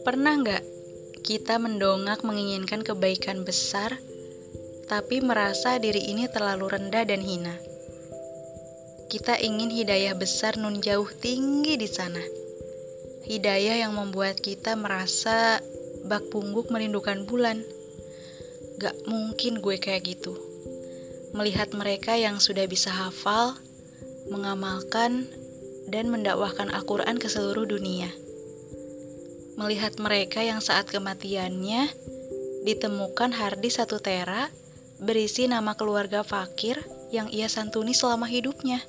Pernah nggak kita mendongak menginginkan kebaikan besar, tapi merasa diri ini terlalu rendah dan hina? Kita ingin hidayah besar nun jauh tinggi di sana. Hidayah yang membuat kita merasa bak pungguk merindukan bulan. Gak mungkin gue kayak gitu. Melihat mereka yang sudah bisa hafal, mengamalkan, dan mendakwahkan Al-Quran ke seluruh dunia melihat mereka yang saat kematiannya ditemukan harddisk satu tera berisi nama keluarga fakir yang ia santuni selama hidupnya.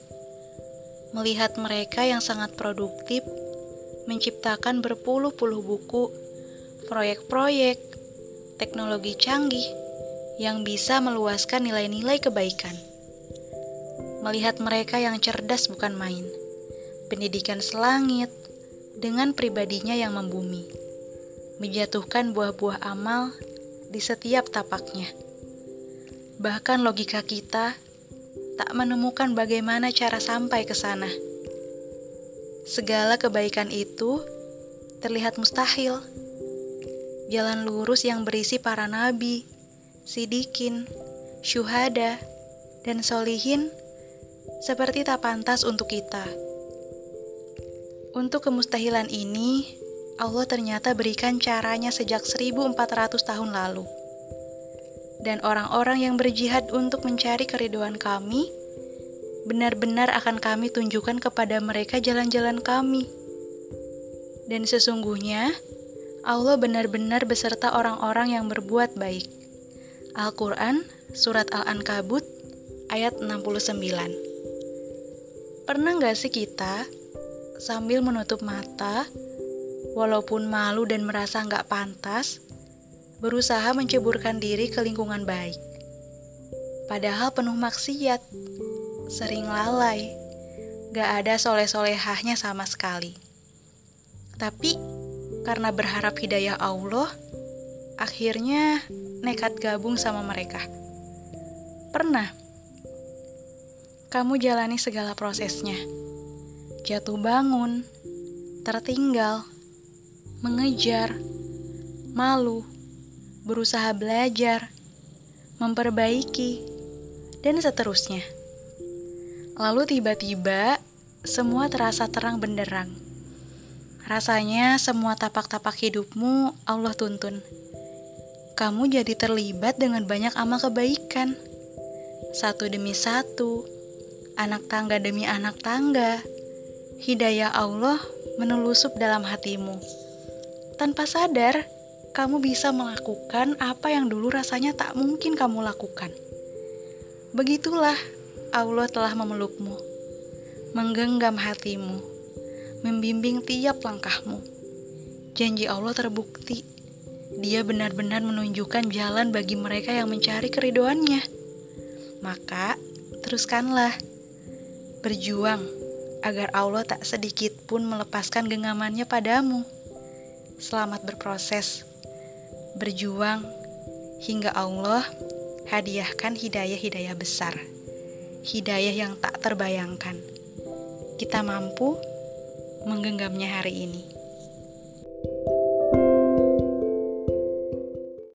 Melihat mereka yang sangat produktif, menciptakan berpuluh-puluh buku, proyek-proyek, teknologi canggih yang bisa meluaskan nilai-nilai kebaikan. Melihat mereka yang cerdas bukan main, pendidikan selangit, dengan pribadinya yang membumi, menjatuhkan buah-buah amal di setiap tapaknya. Bahkan logika kita tak menemukan bagaimana cara sampai ke sana. Segala kebaikan itu terlihat mustahil. Jalan lurus yang berisi para nabi, sidikin, syuhada, dan solihin seperti tak pantas untuk kita. Untuk kemustahilan ini, Allah ternyata berikan caranya sejak 1400 tahun lalu. Dan orang-orang yang berjihad untuk mencari keriduan kami, benar-benar akan kami tunjukkan kepada mereka jalan-jalan kami. Dan sesungguhnya, Allah benar-benar beserta orang-orang yang berbuat baik. Al-Quran, Surat Al-Ankabut, ayat 69. Pernah nggak sih kita sambil menutup mata, walaupun malu dan merasa nggak pantas, berusaha menceburkan diri ke lingkungan baik. Padahal penuh maksiat, sering lalai, gak ada soleh-solehahnya sama sekali. Tapi karena berharap hidayah Allah, akhirnya nekat gabung sama mereka. Pernah kamu jalani segala prosesnya jatuh bangun, tertinggal, mengejar, malu, berusaha belajar, memperbaiki, dan seterusnya. Lalu tiba-tiba semua terasa terang benderang. Rasanya semua tapak-tapak hidupmu Allah tuntun. Kamu jadi terlibat dengan banyak amal kebaikan. Satu demi satu, anak tangga demi anak tangga, hidayah Allah menelusup dalam hatimu. Tanpa sadar, kamu bisa melakukan apa yang dulu rasanya tak mungkin kamu lakukan. Begitulah Allah telah memelukmu, menggenggam hatimu, membimbing tiap langkahmu. Janji Allah terbukti. Dia benar-benar menunjukkan jalan bagi mereka yang mencari keridoannya. Maka, teruskanlah berjuang agar Allah tak sedikit pun melepaskan genggamannya padamu. Selamat berproses, berjuang, hingga Allah hadiahkan hidayah-hidayah besar, hidayah yang tak terbayangkan. Kita mampu menggenggamnya hari ini.